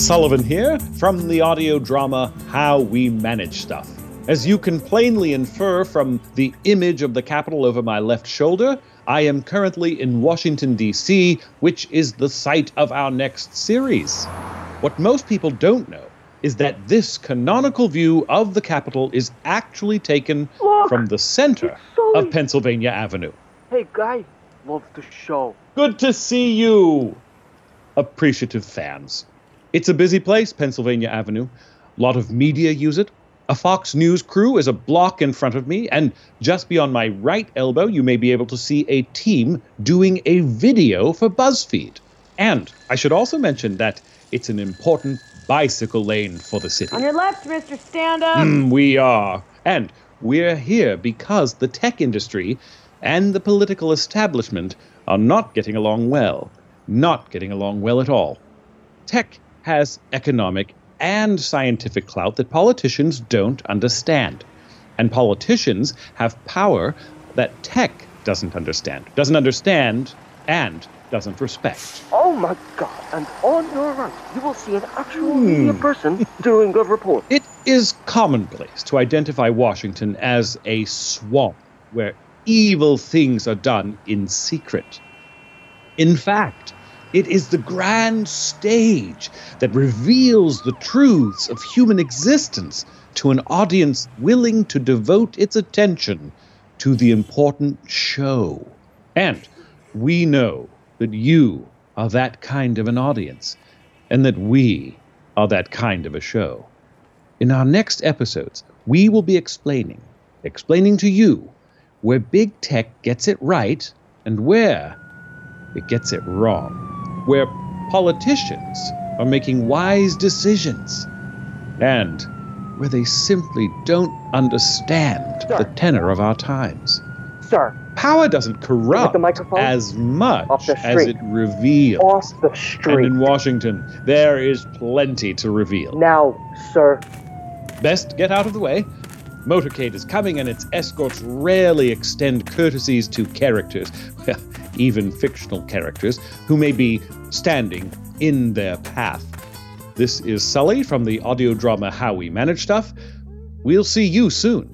Sullivan here from the audio drama How We Manage Stuff. As you can plainly infer from the image of the Capitol over my left shoulder, I am currently in Washington, D.C., which is the site of our next series. What most people don't know is that this canonical view of the Capitol is actually taken Look, from the center of Pennsylvania Avenue. Hey, guy, love the show. Good to see you, appreciative fans. It's a busy place, Pennsylvania Avenue. A lot of media use it. A Fox News crew is a block in front of me, and just beyond my right elbow, you may be able to see a team doing a video for BuzzFeed. And I should also mention that it's an important bicycle lane for the city. On your left, Mr. Stand Up. Mm, we are. And we're here because the tech industry and the political establishment are not getting along well. Not getting along well at all. Tech has economic and scientific clout that politicians don't understand. And politicians have power that tech doesn't understand. Doesn't understand and doesn't respect. Oh my god, and on your right, you will see an actual Hmm. media person doing a report. It is commonplace to identify Washington as a swamp where evil things are done in secret. In fact, it is the grand stage that reveals the truths of human existence to an audience willing to devote its attention to the important show. And we know that you are that kind of an audience, and that we are that kind of a show. In our next episodes, we will be explaining, explaining to you where big tech gets it right and where it gets it wrong, where politicians are making wise decisions, and where they simply don't understand the tenor of our times. Sir, Power doesn't corrupt as much as it reveals. off the street. And in Washington, there is plenty to reveal. Now, sir, Best get out of the way. Motorcade is coming, and its escorts rarely extend courtesies to characters, well, even fictional characters, who may be standing in their path. This is Sully from the audio drama How We Manage Stuff. We'll see you soon.